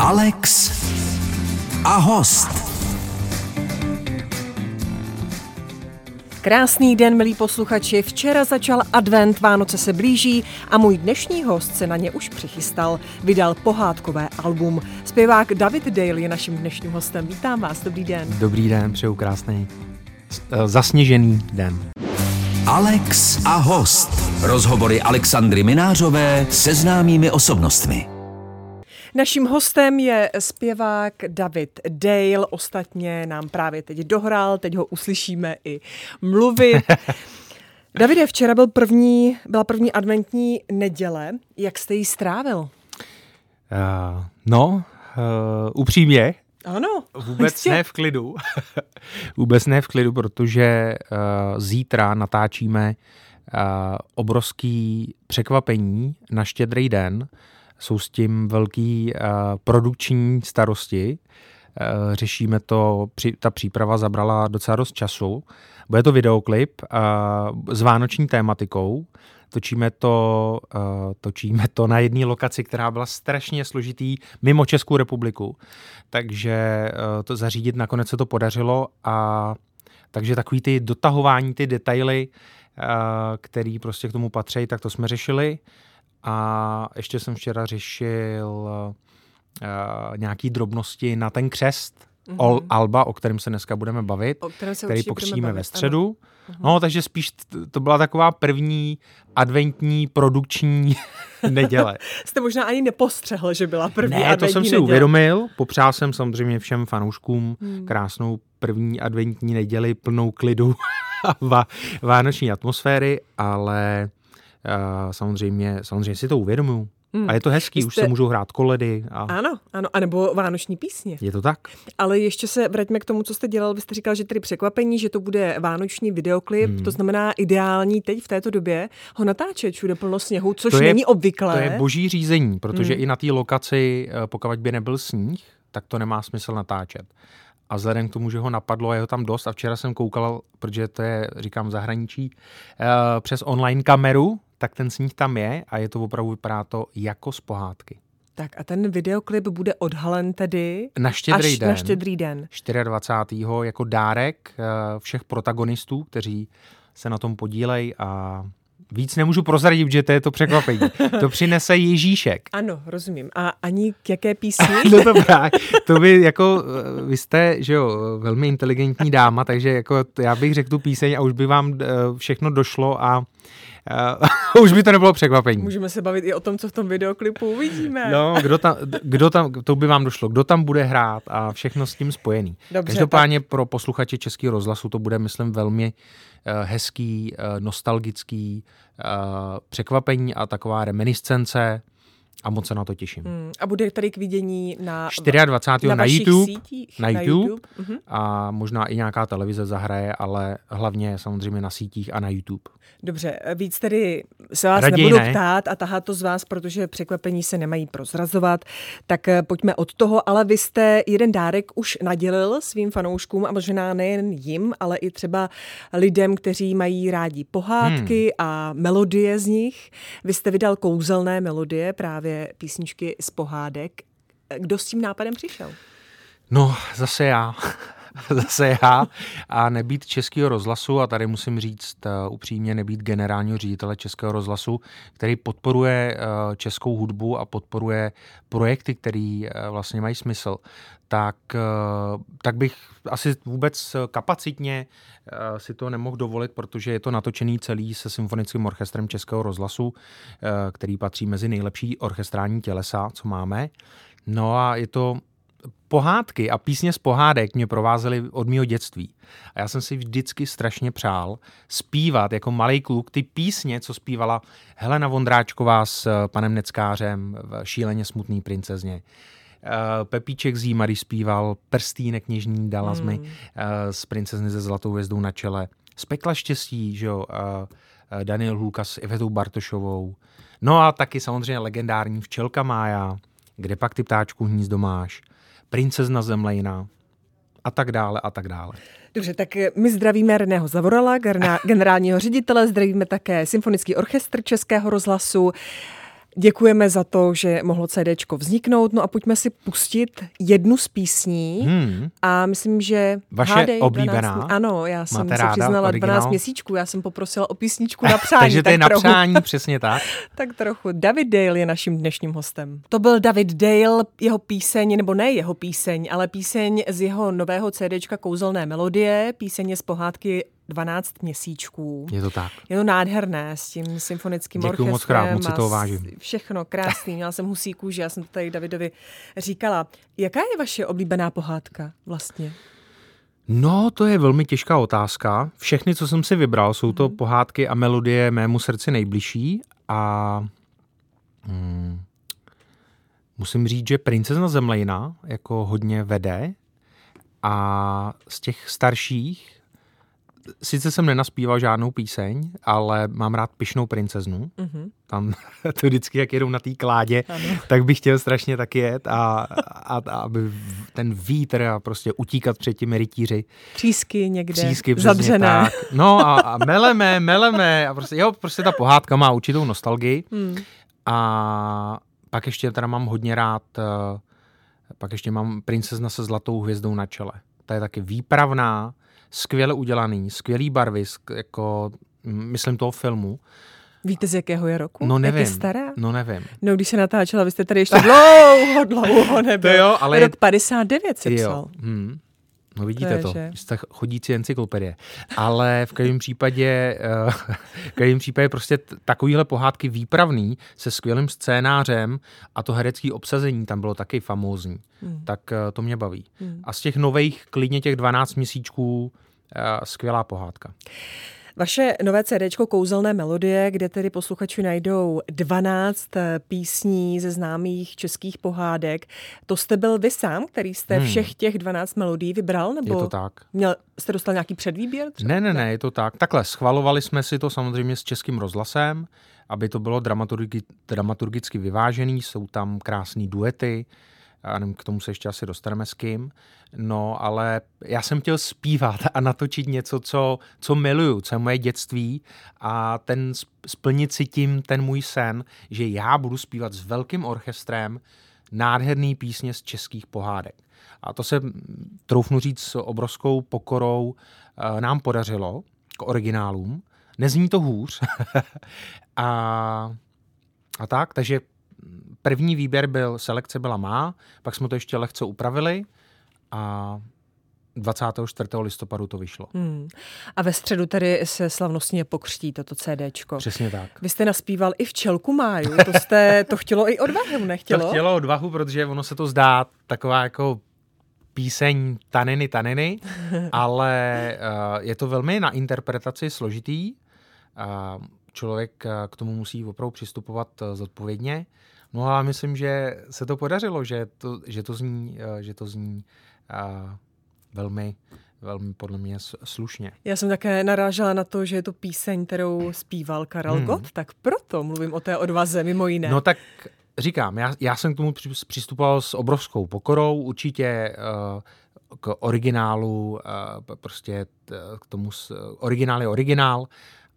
Alex a host. Krásný den, milí posluchači. Včera začal advent, Vánoce se blíží a můj dnešní host se na ně už přichystal. Vydal pohádkové album. Zpěvák David Dale je naším dnešním hostem. Vítám vás, dobrý den. Dobrý den, přeju krásný eh, zasněžený den. Alex a host. Rozhovory Alexandry Minářové se známými osobnostmi. Naším hostem je zpěvák David Dale. Ostatně nám právě teď dohrál, teď ho uslyšíme i mluvit. Davide, včera byl první, byla první adventní neděle. Jak jste ji strávil? Uh, no, uh, upřímně, ano. Vůbec jistě. ne v klidu. Vůbec ne v klidu, protože uh, zítra natáčíme uh, obrovský překvapení na štědrý den. Jsou s tím velký uh, produkční starosti. Uh, řešíme to, ta příprava zabrala docela dost času. Bude to videoklip uh, s vánoční tématikou. Točíme to, točíme to na jedné lokaci, která byla strašně složitý mimo Českou republiku. Takže to zařídit nakonec se to podařilo a takže takový ty dotahování, ty detaily, který prostě k tomu patří, tak to jsme řešili. A ještě jsem včera řešil uh, nějaký drobnosti na ten křest, mm-hmm. Alba, o kterém se dneska budeme bavit, o se který pokřtíme ve středu. Ano. No, takže spíš to byla taková první adventní produkční neděle. Jste možná ani nepostřehl, že byla první ne, adventní to jsem si neděle. uvědomil. Popřál jsem samozřejmě všem fanouškům hmm. krásnou první adventní neděli plnou klidu a vánoční atmosféry, ale samozřejmě, samozřejmě si to uvědomuju. Hmm. A je to hezký, Jste... už se můžou hrát koledy. A... Ano, ano, anebo vánoční písně. Je to tak. Ale ještě se vraťme k tomu, co jste dělal. Vy jste říkal, že tedy překvapení, že to bude vánoční videoklip, hmm. to znamená ideální teď v této době ho natáčet všude plno sněhu, což to je, není obvyklé. To je boží řízení, protože hmm. i na té lokaci, eh, pokud by nebyl sníh, tak to nemá smysl natáčet. A vzhledem k tomu, že ho napadlo a je ho tam dost, a včera jsem koukal, protože to je, říkám, v zahraničí, uh, přes online kameru, tak ten sníh tam je a je to opravdu, vypadá to jako z pohádky. Tak a ten videoklip bude odhalen tedy na štědrý až den, na štědrý den. 24. jako dárek uh, všech protagonistů, kteří se na tom podílejí a Víc nemůžu prozradit, že to je to překvapení. To přinese Ježíšek. Ano, rozumím. A ani k jaké písni? no to právě. To by jako, vy jste, že jo, velmi inteligentní dáma, takže jako já bych řekl tu píseň a už by vám eh, všechno došlo a Uh, už by to nebylo překvapení. Můžeme se bavit i o tom, co v tom videoklipu uvidíme. No, kdo tam, kdo tam, to by vám došlo, kdo tam bude hrát a všechno s tím spojený. Dobře, Každopádně tak... pro posluchače Českého rozhlasu to bude, myslím, velmi uh, hezký, uh, nostalgický uh, překvapení a taková reminiscence a moc se na to těším. Hmm, a bude tady k vidění na 24. na, na YouTube, sítích, na YouTube, na YouTube. Uh-huh. a možná i nějaká televize zahraje, ale hlavně samozřejmě na sítích a na YouTube. Dobře, víc tedy se vás Raději nebudu ne. ptát a tahat to z vás, protože překvapení se nemají prozrazovat, tak eh, pojďme od toho, ale vy jste jeden dárek už nadělil svým fanouškům a možná nejen jim, ale i třeba lidem, kteří mají rádi pohádky hmm. a melodie z nich. Vy jste vydal kouzelné melodie právě právě písničky z pohádek. Kdo s tím nápadem přišel? No, zase já. zase já. A nebýt Českého rozhlasu, a tady musím říct uh, upřímně, nebýt generálního ředitele Českého rozhlasu, který podporuje uh, českou hudbu a podporuje projekty, které uh, vlastně mají smysl, tak, tak bych asi vůbec kapacitně si to nemohl dovolit, protože je to natočený celý se symfonickým orchestrem Českého rozhlasu, který patří mezi nejlepší orchestrální tělesa, co máme. No a je to pohádky a písně z pohádek mě provázely od mého dětství. A já jsem si vždycky strašně přál zpívat jako malý kluk ty písně, co zpívala Helena Vondráčková s eh, panem Neckářem v Šíleně smutný princezně. Eh, Pepíček Zímary zpíval Prstínek něžný dala hmm. mi eh, s princezny ze zlatou hvězdou na čele. Z pekla štěstí, že jo, Daniel Hůka s Ivetou Bartošovou. No a taky samozřejmě legendární Včelka Mája, kde pak ty ptáčku hnízdo máš princezna Zemlejna a tak dále a tak dále. Dobře, tak my zdravíme Reného Zavorala, generálního ředitele, zdravíme také Symfonický orchestr Českého rozhlasu. Děkujeme za to, že mohlo CDčko vzniknout. No a pojďme si pustit jednu z písní. Hmm. A myslím, že Vaše hádej, oblíbená? 12, ano, já jsem Máte se přiznala originál? 12 měsíčků. Já jsem poprosila o písničku na přání. Takže to je na přání, přesně tak. tak trochu. David Dale je naším dnešním hostem. To byl David Dale, jeho píseň, nebo ne jeho píseň, ale píseň z jeho nového CDčka Kouzelné melodie, píseň z pohádky 12 měsíčků. Je to tak. Je to nádherné s tím symfonickým Děkuju orchestrem. moc krát, moc si toho vážím. Všechno krásný, měla jsem husí kůži, já jsem to tady Davidovi říkala. Jaká je vaše oblíbená pohádka vlastně? No, to je velmi těžká otázka. Všechny, co jsem si vybral, jsou to hmm. pohádky a melodie mému srdci nejbližší a hmm, musím říct, že Princezna Zemlejna jako hodně vede a z těch starších sice jsem nenaspíval žádnou píseň, ale mám rád Pišnou princeznu. Mm-hmm. Tam to vždycky, jak jedou na té kládě, ano. tak bych chtěl strašně tak jet a, a, a aby ten vítr a prostě utíkat před těmi rytíři. Třísky někde, Třísky, zadřené. Tak. No a, a meleme, meleme a prostě, jo, prostě ta pohádka má určitou nostalgii. Mm. A pak ještě teda mám hodně rád, eh, pak ještě mám Princezna se zlatou hvězdou na čele. Ta je taky výpravná, skvěle udělaný, skvělý barvy, jako myslím toho filmu. Víte, z jakého je roku? No nevím. Jak je stará? No nevím. No když se natáčela, vy jste tady ještě dlouho, dlouho nebyl. To jo, ale... Rok 59 se psal. Hmm. No vidíte to, to. jste chodící encyklopedie. Ale v každém případě, eh, v každém případě prostě takovýhle pohádky výpravný se skvělým scénářem a to herecké obsazení tam bylo taky famózní. Hmm. Tak eh, to mě baví. Hmm. A z těch nových, klidně těch 12 měsíčků, eh, skvělá pohádka. Vaše nové CD Kouzelné melodie, kde tedy posluchači najdou 12 eh, písní ze známých českých pohádek. To jste byl vy sám, který jste hmm. všech těch 12 melodií vybral? Nebo je to tak. Měl, jste dostal nějaký předvýběr? Třeba? Ne, ne, ne, je to tak. Takhle, schvalovali jsme si to samozřejmě s českým rozhlasem, aby to bylo dramaturgi, dramaturgicky vyvážený, jsou tam krásné duety, a k tomu se ještě asi dostaneme s kým, no ale já jsem chtěl zpívat a natočit něco, co, co miluju, co je moje dětství a ten splnit si tím ten můj sen, že já budu zpívat s velkým orchestrem nádherný písně z českých pohádek. A to se, troufnu říct, s obrovskou pokorou eh, nám podařilo k originálům. Nezní to hůř. a, a tak, takže první výběr byl, selekce byla má, pak jsme to ještě lehce upravili a 24. listopadu to vyšlo. Hmm. A ve středu tedy se slavnostně pokřtí toto CDčko. Přesně tak. Vy jste naspíval i včelku máju, to, jste, to chtělo i odvahu, nechtělo? To chtělo odvahu, protože ono se to zdá taková jako píseň taniny, taniny, ale uh, je to velmi na interpretaci složitý. Uh, člověk uh, k tomu musí opravdu přistupovat uh, zodpovědně. No a myslím, že se to podařilo, že to, že to zní, uh, že to zní velmi velmi podle mě slušně. Já jsem také narážela na to, že je to píseň, kterou zpíval Karel hmm. Gott, tak proto mluvím o té odvaze, mimo jiné. No tak říkám, já, já jsem k tomu přistupoval s obrovskou pokorou, určitě uh, k originálu, prostě k tomu, originál je originál,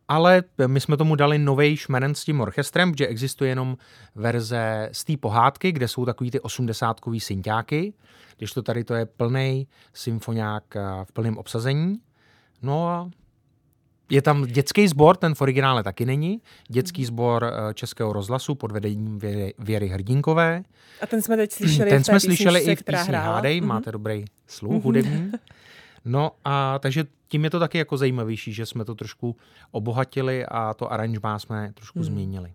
ale my jsme tomu dali nový šmeren s tím orchestrem, že existuje jenom verze z té pohádky, kde jsou takový ty osmdesátkový synťáky, když to tady to je plný symfoniák v plném obsazení. No a je tam dětský sbor, ten v originále taky není. Dětský mhm. sbor eh, Českého rozhlasu pod vedením Věry, Věry Hrdinkové. A ten jsme teď slyšeli Ten jsme slyšeli i v písni Hádej, mm-hmm. máte dobrý sluch hudební. No a takže tím je to taky jako zajímavější, že jsme to trošku obohatili a to aranžmá jsme trošku hmm. změnili.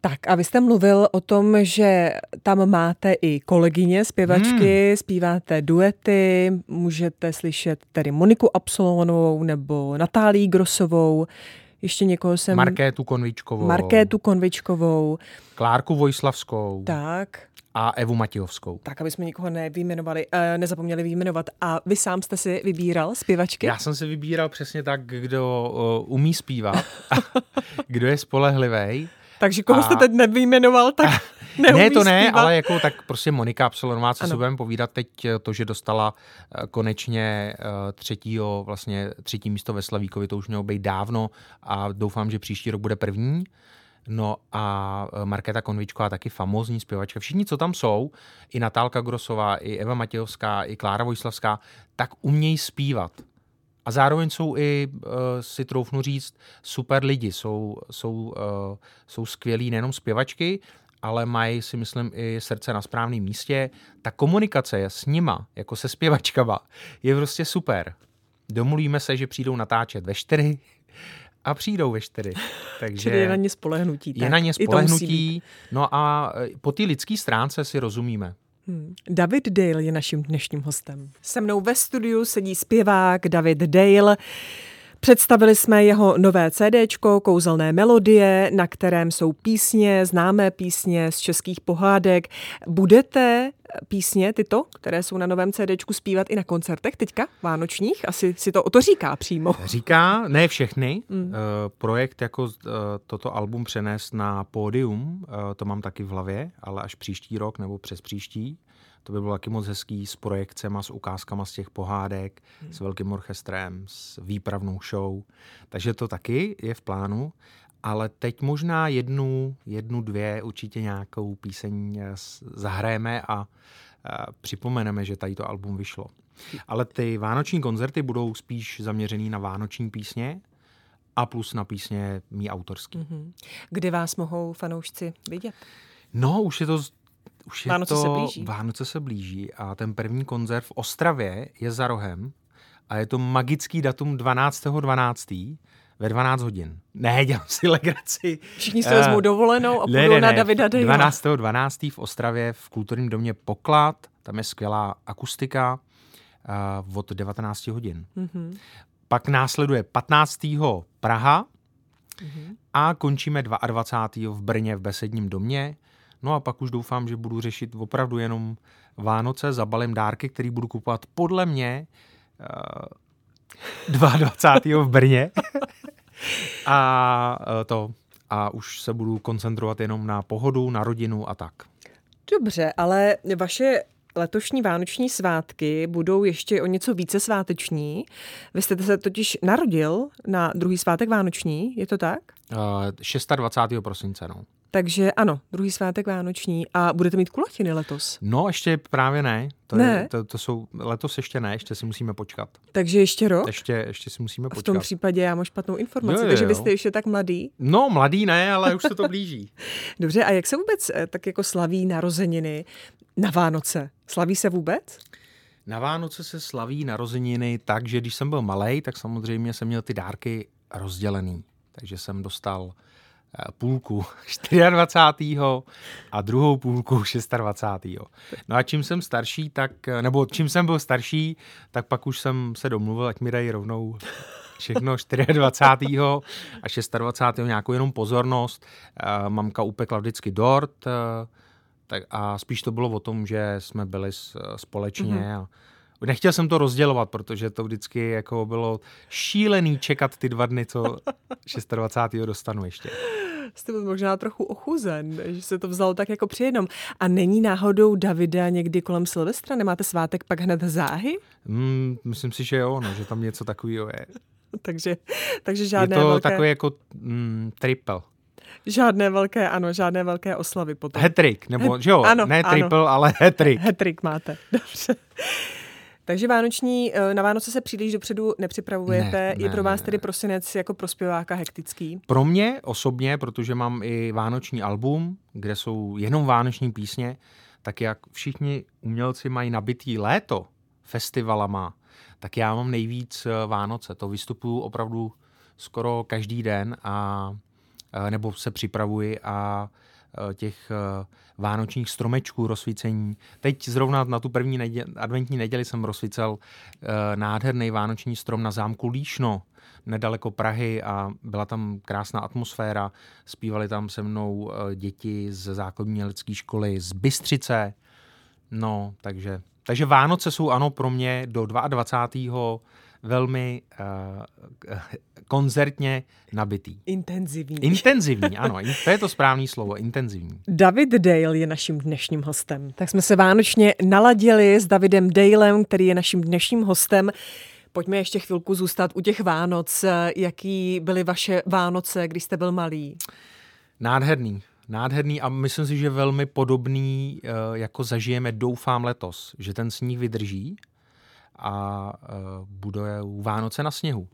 Tak a vy jste mluvil o tom, že tam máte i kolegyně, zpěvačky, hmm. zpíváte duety, můžete slyšet tedy Moniku Absolonovou nebo Natálii Grosovou, ještě někoho jsem... Markétu Konvičkovou. Markétu Konvičkovou. Klárku Vojslavskou. Tak a Evu Matějovskou. Tak, aby jsme nikoho nevyjmenovali, uh, nezapomněli vyjmenovat. A vy sám jste si vybíral zpěvačky? Já jsem si vybíral přesně tak, kdo uh, umí zpívat, kdo je spolehlivý. Takže koho a... jste teď nevyjmenoval, tak neumí Ne, to ne, zpívat. ale jako tak prostě Monika Absolonová, co ano. si budeme povídat teď, eh, to, že dostala konečně třetího, vlastně třetí místo ve Slavíkovi, to už mělo být dávno a doufám, že příští rok bude první. No a Markéta Konvičková, taky famózní zpěvačka. Všichni, co tam jsou, i Natálka Grosová, i Eva Matějovská, i Klára Vojslavská, tak umějí zpívat. A zároveň jsou i, uh, si troufnu říct, super lidi. Jsou, jsou, uh, jsou skvělí nejenom zpěvačky, ale mají si myslím i srdce na správném místě. Ta komunikace s nima, jako se zpěvačkama, je prostě super. Domluvíme se, že přijdou natáčet ve čtyři a přijdou ve čtyři. Takže je na ně spolehnutí. Je na ně spolehnutí. No a e, po té lidské stránce si rozumíme. Hmm. David Dale je naším dnešním hostem. Se mnou ve studiu sedí zpěvák David Dale. Představili jsme jeho nové CD, Kouzelné melodie, na kterém jsou písně, známé písně z českých pohádek. Budete písně tyto, které jsou na novém CD, zpívat i na koncertech teďka, vánočních? Asi si to o to říká přímo. Říká, ne všechny. Mm. Projekt jako eh, toto album přenést na pódium, eh, to mám taky v hlavě, ale až příští rok nebo přes příští. To by bylo taky moc hezký s projekcema, s ukázkama z těch pohádek, hmm. s velkým orchestrem, s výpravnou show. Takže to taky je v plánu. Ale teď možná jednu, jednu, dvě určitě nějakou píseň eh, zahrajeme a, a připomeneme, že tady to album vyšlo. Ale ty vánoční koncerty budou spíš zaměřený na vánoční písně a plus na písně mý autorský. Mm-hmm. Kde vás mohou fanoušci vidět? No, už je to už je Vánoce to, se blíží. Vánoce se blíží a ten první koncert v Ostravě je za rohem a je to magický datum 12.12. 12. ve 12 hodin. Ne, dělám si legraci. Všichni si vezmou dovolenou a půjdou na Davida Dejla. 12. 12. v Ostravě v kulturním domě Poklad, tam je skvělá akustika uh, od 19 hodin. Mm-hmm. Pak následuje 15. Praha mm-hmm. a končíme 22. v Brně v Besedním domě No a pak už doufám, že budu řešit opravdu jenom Vánoce, zabalím dárky, který budu kupovat podle mě uh, eh, 22. v Brně. a uh, to. A už se budu koncentrovat jenom na pohodu, na rodinu a tak. Dobře, ale vaše letošní vánoční svátky budou ještě o něco více sváteční. Vy jste se totiž narodil na druhý svátek vánoční, je to tak? Uh, 26. prosince, no. Takže ano, druhý svátek vánoční. A budete mít kulatiny letos? No, ještě právě ne. To, ne. Je, to, to jsou, letos ještě ne, ještě si musíme počkat. Takže ještě rok? Ještě, ještě si musíme počkat. V tom případě já mám špatnou informaci, jo, jo, jo. takže byste ještě tak mladý? No, mladý ne, ale už se to blíží. Dobře, a jak se vůbec eh, tak jako slaví narozeniny na Vánoce? Slaví se vůbec? Na Vánoce se slaví narozeniny tak, že když jsem byl malý, tak samozřejmě jsem měl ty dárky rozdělený. Takže jsem dostal půlku 24. a druhou půlku 26. No a čím jsem starší, tak, nebo čím jsem byl starší, tak pak už jsem se domluvil, ať mi dají rovnou všechno 24. a 26. nějakou jenom pozornost. Mamka upekla vždycky dort, tak a spíš to bylo o tom, že jsme byli společně mm-hmm. a Nechtěl jsem to rozdělovat, protože to vždycky jako bylo šílený čekat ty dva dny, co 26. dostanu ještě. Jste byl možná trochu ochuzen, že se to vzalo tak jako při jednom. A není náhodou Davida někdy kolem Silvestra? Nemáte svátek pak hned záhy? Mm, myslím si, že jo, no, že tam něco takového je. takže, takže žádné Je to velké... takový jako mm, triple. Žádné velké, ano, žádné velké oslavy potom. Hetrik, nebo, He- že jo, ano, ne triple, ano. ale hetrik. Hetrik máte, dobře. Takže vánoční, eh, na Vánoce se příliš dopředu nepřipravujete. Ne, ne, je pro vás tedy prosinec jako pro zpěváka hektický? Pro mě osobně, protože mám i vánoční album, kde jsou jenom vánoční písně, tak jak všichni umělci mají nabitý léto festivalama, tak já mám nejvíc eh, Vánoce. To vystupuju opravdu skoro každý den a eh, nebo se připravuji a těch eh, vánočních stromečků rozsvícení. Teď zrovna na tu první nedě- adventní neděli jsem rozsvícel eh, nádherný vánoční strom na zámku Líšno, nedaleko Prahy a byla tam krásná atmosféra. Zpívali tam se mnou děti z základní lidské školy z Bystřice. No, takže, takže Vánoce jsou ano pro mě do 22 velmi uh, koncertně nabitý. Intenzivní. Intenzivní, ano, to je to správné slovo, intenzivní. David Dale je naším dnešním hostem. Tak jsme se vánočně naladili s Davidem Dalem, který je naším dnešním hostem. Pojďme ještě chvilku zůstat u těch Vánoc. Jaký byly vaše Vánoce, když jste byl malý? Nádherný. Nádherný a myslím si, že velmi podobný, eh, jako zažijeme, doufám letos, že ten sníh vydrží a eh, bude Vánoce na sněhu.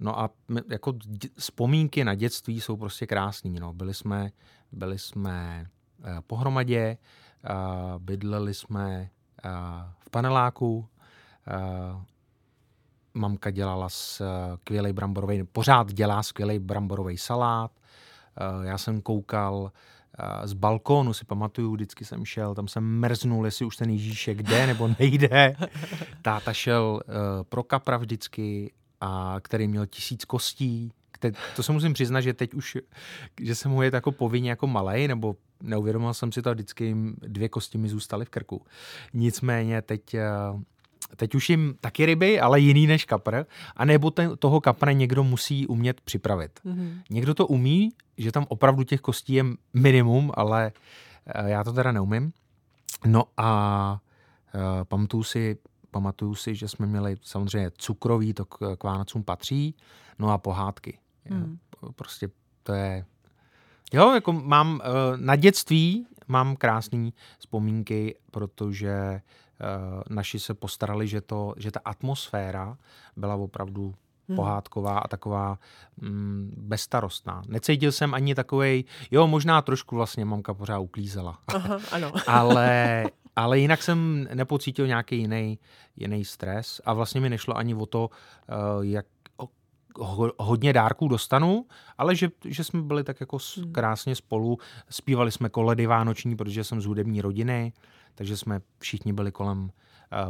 No a jako vzpomínky na dětství jsou prostě krásný. No. Byli jsme, byli jsme eh, pohromadě, bydleli jsme v paneláku, mamka dělala skvělý bramborový, pořád dělá skvělý bramborový salát, já jsem koukal z balkónu, si pamatuju, vždycky jsem šel, tam jsem mrznul, jestli už ten Ježíšek jde nebo nejde. Táta šel pro kapra vždycky, a který měl tisíc kostí, to se musím přiznat, že teď už, že jsem mu je jako povinně jako malej, nebo neuvědomil jsem si to, vždycky dvě kosti mi zůstaly v krku. Nicméně teď, eh, teď už jim taky ryby, ale jiný než kapr, a nebo ten, toho kapra někdo musí umět připravit. Mm-hmm. Někdo to umí, že tam opravdu těch kostí je minimum, ale eh, já to teda neumím. No a uh, pamatuju si, pamatuju si, že jsme měli samozřejmě cukrový, to k, k Vánocům patří, no a pohádky. Hmm. Prostě to je... Jo, jako mám uh, na dětství mám krásné vzpomínky, protože uh, naši se postarali, že, to, že ta atmosféra byla opravdu hmm. pohádková a taková mm, bezstarostná. Necítil jsem ani takovej, jo, možná trošku vlastně mamka pořád uklízela. Aha, ano. ale, ale jinak jsem nepocítil nějaký jiný, jiný stres a vlastně mi nešlo ani o to, uh, hodně dárků dostanu, ale že, že jsme byli tak jako hmm. krásně spolu. Zpívali jsme koledy vánoční, protože jsem z hudební rodiny, takže jsme všichni byli kolem uh,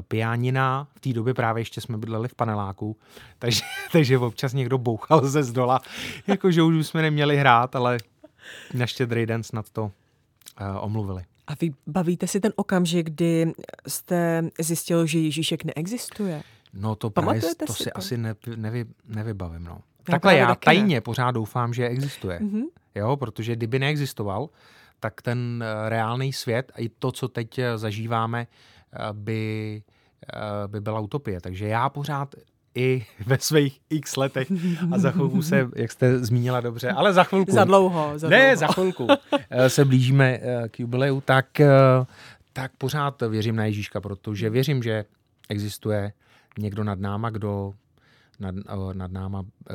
pianina. V té době právě ještě jsme bydleli v paneláku, takže, takže občas někdo bouchal ze zdola, jakože už jsme neměli hrát, ale na štědrý den snad to uh, omluvili. A vy bavíte si ten okamžik, kdy jste zjistil, že Ježíšek neexistuje? No to právě, to si, to? asi ne, nevy, nevybavím. No. Já Takhle já tajně ne. pořád doufám, že existuje. Mm-hmm. Jo, protože kdyby neexistoval, tak ten uh, reálný svět a i to, co teď uh, zažíváme, uh, by, by byla utopie. Takže já pořád i ve svých x letech a za chvilku se, jak jste zmínila dobře, ale za chvilku. Za dlouho. Za ne, dlouho. za chvilku se blížíme k jubileu, tak, tak pořád věřím na Ježíška, protože věřím, že existuje někdo nad náma, kdo nad, nad náma, eh,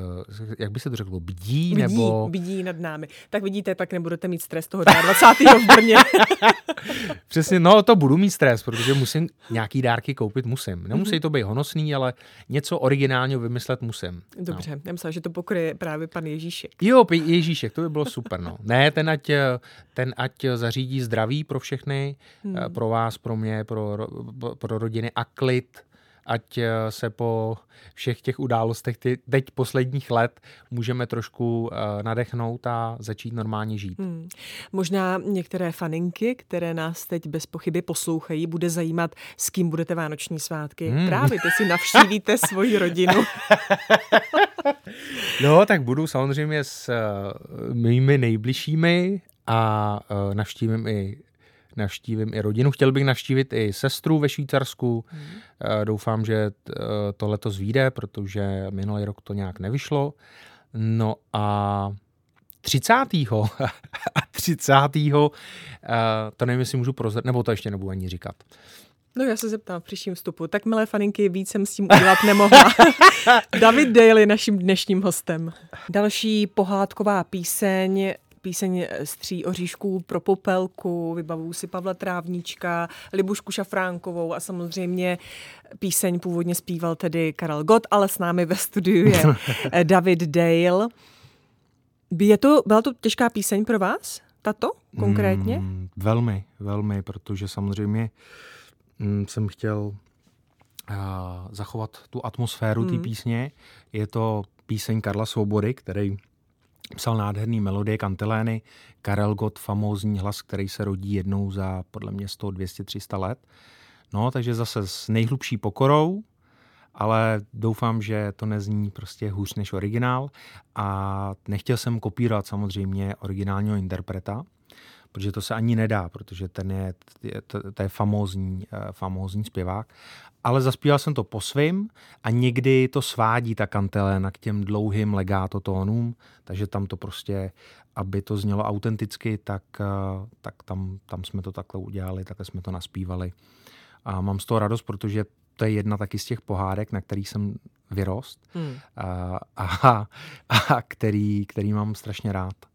jak by se to řeklo, bdí, bdí nebo... Bdí nad námi. Tak vidíte, tak nebudete mít stres toho 22. v Brně. Přesně, no to budu mít stres, protože musím nějaký dárky koupit, musím. Nemusí mhm. to být honosný, ale něco originálního vymyslet musím. Dobře, no. já myslím, že to pokryje právě pan Ježíšek. Jo, Ježíšek, to by bylo super, no. Ne, ten ať, ten ať zařídí zdraví pro všechny, hmm. pro vás, pro mě, pro, pro rodiny a klid, ať eh, se po všech těch událostech ty, teď posledních let můžeme trošku uh, nadechnout a začít normálně žít. Hmm. Možná některé faninky, které nás teď bez pochyby poslouchají, bude zajímat, s kým budete vánoční svátky. Hmm. Právě ty si navštívíte svoji rodinu. no, tak budu samozřejmě s uh, mými nejbližšími a navštívím i navštívím i rodinu. Chtěl bych navštívit i sestru ve Švýcarsku. Hmm. Doufám, že eh, to letos vyjde, protože minulý rok to nějak nevyšlo. No a 30. a 30. to nevím, jestli můžu prozrat, nebo to ještě nebudu ani říkat. No já se zeptám v příštím vstupu. Tak milé faninky, víc jsem s tím udělat nemohla. David Daly naším dnešním hostem. Další pohádková píseň píseň z tří oříšků pro popelku, vybavuju si Pavla Trávníčka, Libušku Šafránkovou a samozřejmě píseň původně zpíval tedy Karel Gott, ale s námi ve studiu je David Dale. Je to, byla to těžká píseň pro vás, tato konkrétně? Mm, velmi, velmi, protože samozřejmě mm, jsem chtěl uh, zachovat tu atmosféru mm. té písně. Je to píseň Karla Svobody, který Psal nádherný melodie kantilény, Karel Gott, famózní hlas, který se rodí jednou za podle mě 100, 200, 300 let. No, takže zase s nejhlubší pokorou, ale doufám, že to nezní prostě hůř než originál a nechtěl jsem kopírovat samozřejmě originálního interpreta, protože to se ani nedá, protože ten je, to, je famózní, uh, famózní zpěvák. Ale zaspíval jsem to po svým a někdy to svádí ta kanteléna k těm dlouhým legato tónům, takže tam to prostě, aby to znělo autenticky, tak, uh, tak tam, tam jsme to takhle udělali, takhle jsme to naspívali. A mám z toho radost, protože to je jedna taky z těch pohádek, na kterých jsem vyrost hmm. a, a, a který, který mám strašně rád.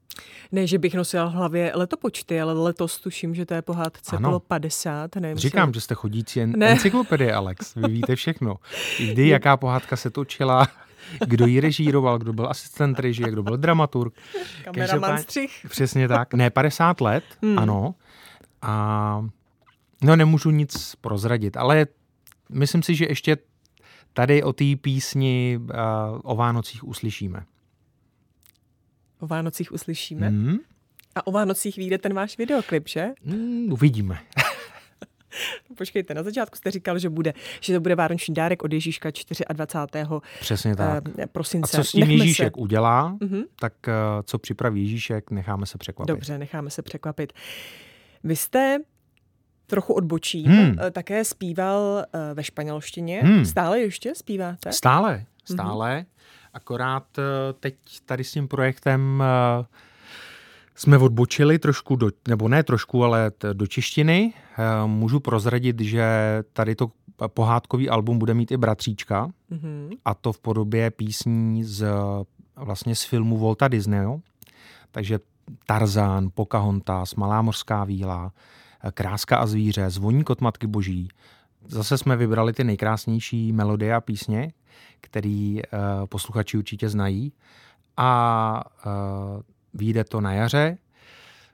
Ne, že bych nosila v hlavě letopočty, ale letos tuším, že to je pohádce ano. bylo 50. Nevím, Říkám, že jste chodící en- ne. encyklopedie, Alex. Vy víte všechno. Kdy, jaká pohádka se točila, kdo ji režíroval, kdo byl asistent režie, kdo byl dramaturg. Kameraman střih. Přesně tak. Ne, 50 let, hmm. ano. A no nemůžu nic prozradit, ale myslím si, že ještě tady o té písni uh, o Vánocích uslyšíme. O Vánocích uslyšíme? Mm. A o Vánocích vyjde ten váš videoklip, že? Mm, uvidíme. Počkejte, na začátku jste říkal, že bude, že to bude vánoční dárek od Ježíška 24. Přesně tak. Uh, prosince. A co s tím Nechme Ježíšek se... udělá, uh-huh. tak uh, co připraví Ježíšek, necháme se překvapit. Dobře, necháme se překvapit. Vy jste trochu odbočím, hmm. Eh, také zpíval eh, ve španělštině. Hmm. Stále ještě zpíváte? Stále, mhm. stále. Hmm. Akorát eh, teď tady s tím projektem jsme odbočili trošku, do, nebo ne trošku, ale do češtiny. Můžu prozradit, že tady to pohádkový album bude mít i bratříčka mm-hmm. a to v podobě písní z, vlastně z filmu Volta Disneyho. Takže Tarzán, Pocahontas, Malá mořská víla, Kráska a zvíře, Zvoní kot Matky Boží. Zase jsme vybrali ty nejkrásnější melodie a písně, který uh, posluchači určitě znají. A uh, vyjde to na jaře.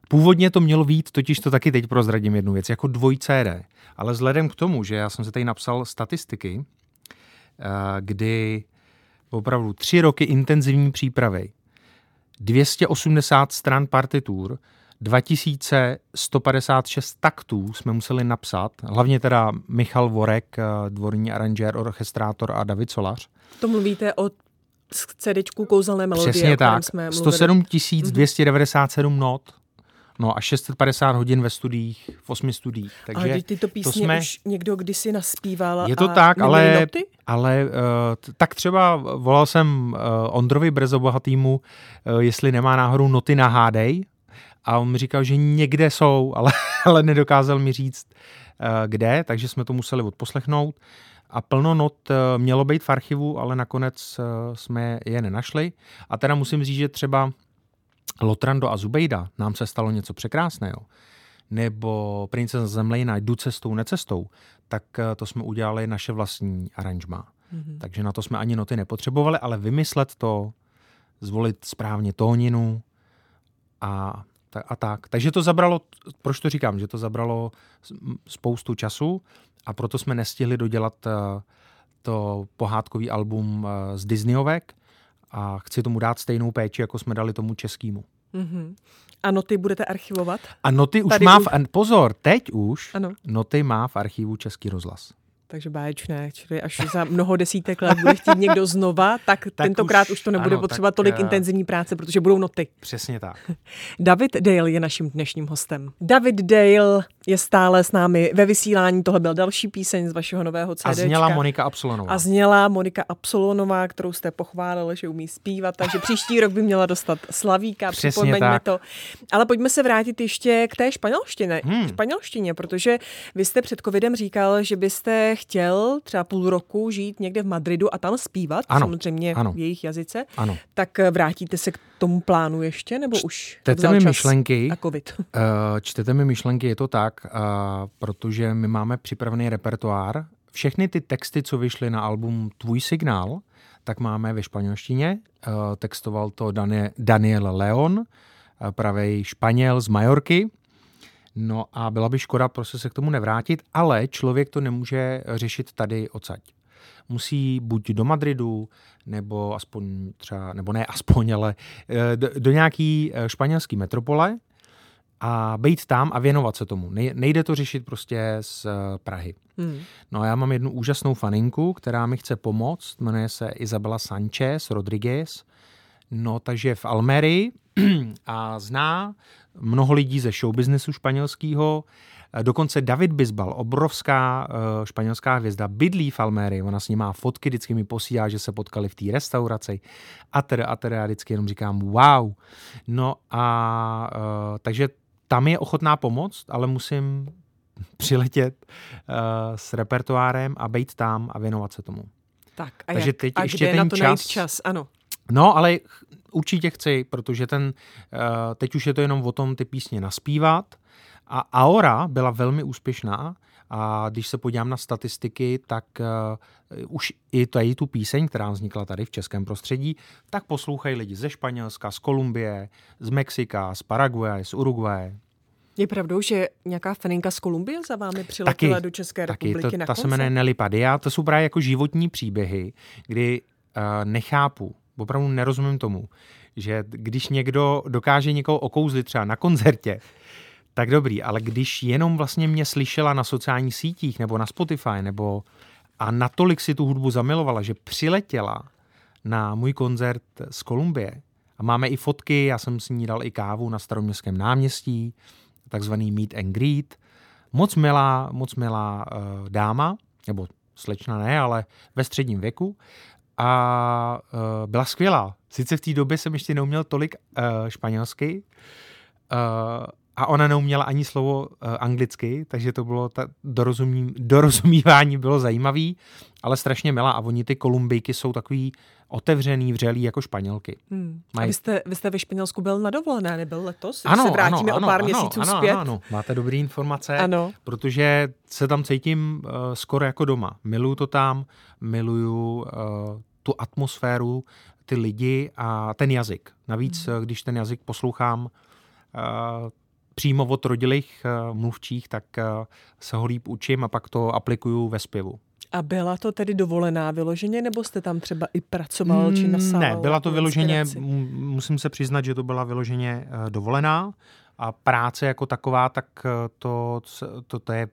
Původně to mělo být, totiž to taky teď prozradím jednu věc, jako dvoj CD. Ale vzhledem k tomu, že já jsem se tady napsal statistiky, uh, kdy opravdu tři roky intenzivní přípravy, 280 stran partitur, 2156 taktů jsme museli napsat, hlavně teda Michal Vorek, eh, dvorní aranžér, orchestrátor a David Solař. To mluvíte o CDčku kouzelné melodie, Přesně tak, jsme 107 297 mm-hmm. not. No a 650 hodin ve studiích, v osmi studiích. Takže ale tyto písně to jsme... už někdo kdysi naspíval Je to tak, ale, noty? ale uh, tak třeba volal jsem uh, Ondrovi Brezobohatýmu, uh, jestli nemá náhodou noty na hádej, a on mi říkal, že někde jsou, ale, ale nedokázal mi říct, uh, kde, takže jsme to museli odposlechnout. A plno not uh, mělo být v archivu, ale nakonec uh, jsme je nenašli. A teda musím říct, že třeba Lotrando a Zubejda nám se stalo něco překrásného. Nebo Princeza Zemlejna jdu cestou, necestou, tak to jsme udělali naše vlastní aranžma. Mm-hmm. Takže na to jsme ani noty nepotřebovali, ale vymyslet to, zvolit správně tóninu a a tak. Takže to zabralo, proč to říkám, že to zabralo spoustu času a proto jsme nestihli dodělat eh, to pohádkový album eh, z Disneyovek a chci tomu dát stejnou péči, jako jsme dali tomu českému. Mm-hmm. A noty budete archivovat? A noty už Tady má, v, pozor, teď už ano. noty má v archivu Český rozhlas takže báječné. Čili až za mnoho desítek let bude chtít někdo znova, tak, tak tentokrát už, už to nebude ano, potřebovat tak, tolik uh, intenzivní práce, protože budou noty. Přesně tak. David Dale je naším dnešním hostem. David Dale je stále s námi ve vysílání. Tohle byl další píseň z vašeho nového CD. A zněla Monika Absolonová. A zněla Monika Absolonová, kterou jste pochválil, že umí zpívat, takže příští rok by měla dostat Slavíka, Přesně připomeňme tak. to. Ale pojďme se vrátit ještě k té španělštině, hmm. španělštině, protože vy jste před covidem říkal, že byste chtěl třeba půl roku žít někde v Madridu a tam zpívat, ano, samozřejmě ano. v jejich jazyce, ano. tak eh, vrátíte se k tomu plánu ještě, nebo už čtete mi myšlenky, a covid? Uh, čtete mi myšlenky, je to tak, uh, protože my máme připravený repertoár. Všechny ty texty, co vyšly na album Tvůj signál, tak máme ve španělštině. Uh, textoval to Daniel Leon, pravej Španěl z Majorky. No a byla by škoda prostě se k tomu nevrátit, ale člověk to nemůže řešit tady odsaď. Musí buď do Madridu, nebo aspoň třeba, nebo ne aspoň, ale eh, do, do nějaký eh, španělský metropole a být tam a věnovat se tomu. Nejde to řešit prostě z eh, Prahy. Hmm. No a já mám jednu úžasnou faninku, která mi chce pomoct, jmenuje se Isabela Sanchez Rodriguez, no takže v Almerii a zná mnoho lidí ze showbiznesu španělského, Dokonce David Bisbal, obrovská uh, španělská hvězda, bydlí v Almérii, ona s ním má fotky, vždycky mi posílá, že se potkali v té restauraci a teda, a teda já vždycky jenom říkám wow. No a uh, takže tam je ochotná pomoc, ale musím přiletět s repertoárem a být tam a věnovat se tomu. Tak a, Takže jak, teď a ještě kde ten na to čas, najít čas? Ano. No, ale určitě chci, protože ten, uh, teď už je to jenom o tom ty písně naspívat, a Aora byla velmi úspěšná a když se podívám na statistiky, tak uh, už i tady tu píseň, která vznikla tady v českém prostředí, tak poslouchají lidi ze Španělska, z Kolumbie, z Mexika, z Paraguaje, z Uruguaye. Je pravdou, že nějaká feninka z Kolumbie za vámi přiletěla taky, do České taky, republiky to, na Ta se jmenuje Nelly Padia. To jsou právě jako životní příběhy, kdy uh, nechápu, opravdu nerozumím tomu, že když někdo dokáže někoho okouzlit třeba na koncertě, tak dobrý, ale když jenom vlastně mě slyšela na sociálních sítích nebo na Spotify nebo a natolik si tu hudbu zamilovala, že přiletěla na můj koncert z Kolumbie a máme i fotky, já jsem s ní dal i kávu na staroměstském náměstí, takzvaný meet and greet. Moc milá, moc milá uh, dáma, nebo slečna ne, ale ve středním věku a uh, byla skvělá. Sice v té době jsem ještě neuměl tolik uh, španělsky, uh, a ona neuměla ani slovo uh, anglicky, takže to bylo, ta dorozumí, dorozumívání bylo zajímavý, ale strašně milá a oni ty kolumbijky jsou takový otevřený, vřelý jako španělky. Hmm. Maj... A vy jste, vy jste ve Španělsku byl na dovolené, nebyl letos? Ano, se vrátíme ano, o pár ano, měsíců ano, zpět. Ano, ano, máte dobré informace, ano. protože se tam cítím uh, skoro jako doma. Miluju to tam, miluju uh, tu atmosféru, ty lidi a ten jazyk. Navíc, hmm. když ten jazyk poslouchám, uh, přímo od rodilých uh, mluvčích, tak uh, se ho líp učím a pak to aplikuju ve zpěvu. A byla to tedy dovolená vyloženě, nebo jste tam třeba i pracoval, či nasál? Ne, byla to vyloženě, musím se přiznat, že to byla vyloženě uh, dovolená a práce jako taková, tak to, to, to, je,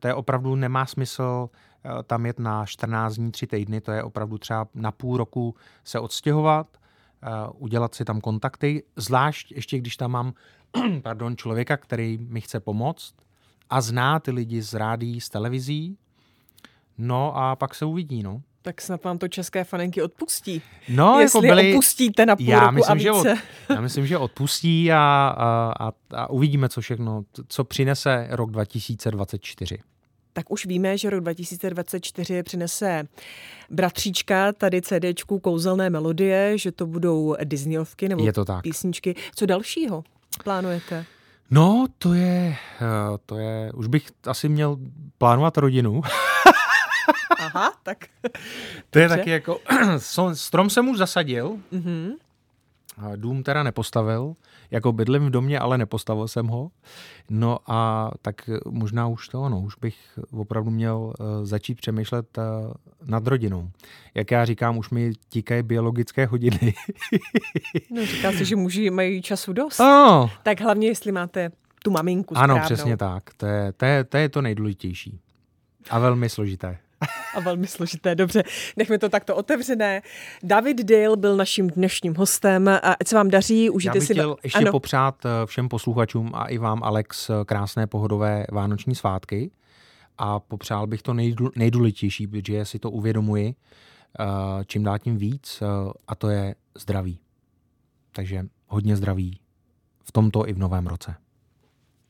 to je opravdu nemá smysl tam jet na 14 dní, 3 týdny, to je opravdu třeba na půl roku se odstěhovat, udělat si tam kontakty, zvlášť ještě když tam mám pardon, člověka, který mi chce pomoct a zná ty lidi z rádí, z televizí, no a pak se uvidí, no. Tak snad vám to české fanenky odpustí. No, jako Jestli jako byli, opustíte na půl já roku myslím, a více. Že od, já myslím, že odpustí a, a, a, a uvidíme, co všechno, co přinese rok 2024 tak už víme, že rok 2024 přinese bratříčka tady CDčku Kouzelné melodie, že to budou Disneyovky nebo Je to tak. písničky. Co dalšího? plánujete? No, to je, eh, to je, už bych asi měl plánovat rodinu. Aha, tak. To je taky jako, strom jsem už zasadil, mm-hmm. dům teda nepostavil, jako bydlím v domě, ale nepostavil jsem ho. No a tak možná už to ono, už bych opravdu měl uh, začít přemýšlet uh, nad rodinou. Jak já říkám, už mi tíkají biologické hodiny. no, říká se, že muži mají času dost. Oh. Tak hlavně, jestli máte tu maminku správnou. Ano, přesně tak. To je, to je, to je to nejdůležitější. A velmi složité a velmi složité. Dobře, nechme to takto otevřené. David Dale byl naším dnešním hostem. A ať se vám daří, užijte Já bych si... chtěl ještě ano. popřát eh, všem posluchačům a i vám, Alex, eh, krásné pohodové vánoční svátky. A popřál bych to nejdůležitější, protože si to uvědomuji eh, čím dál tím víc, a to je zdraví. Takže hodně zdraví v tomto i v novém roce.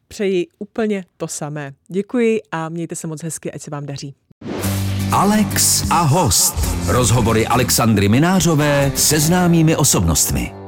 Přeji úplně to samé. Děkuji a mějte se moc hezky, ať se vám daří. Alex a host. Rozhovory Alexandry Minářové se známými osobnostmi.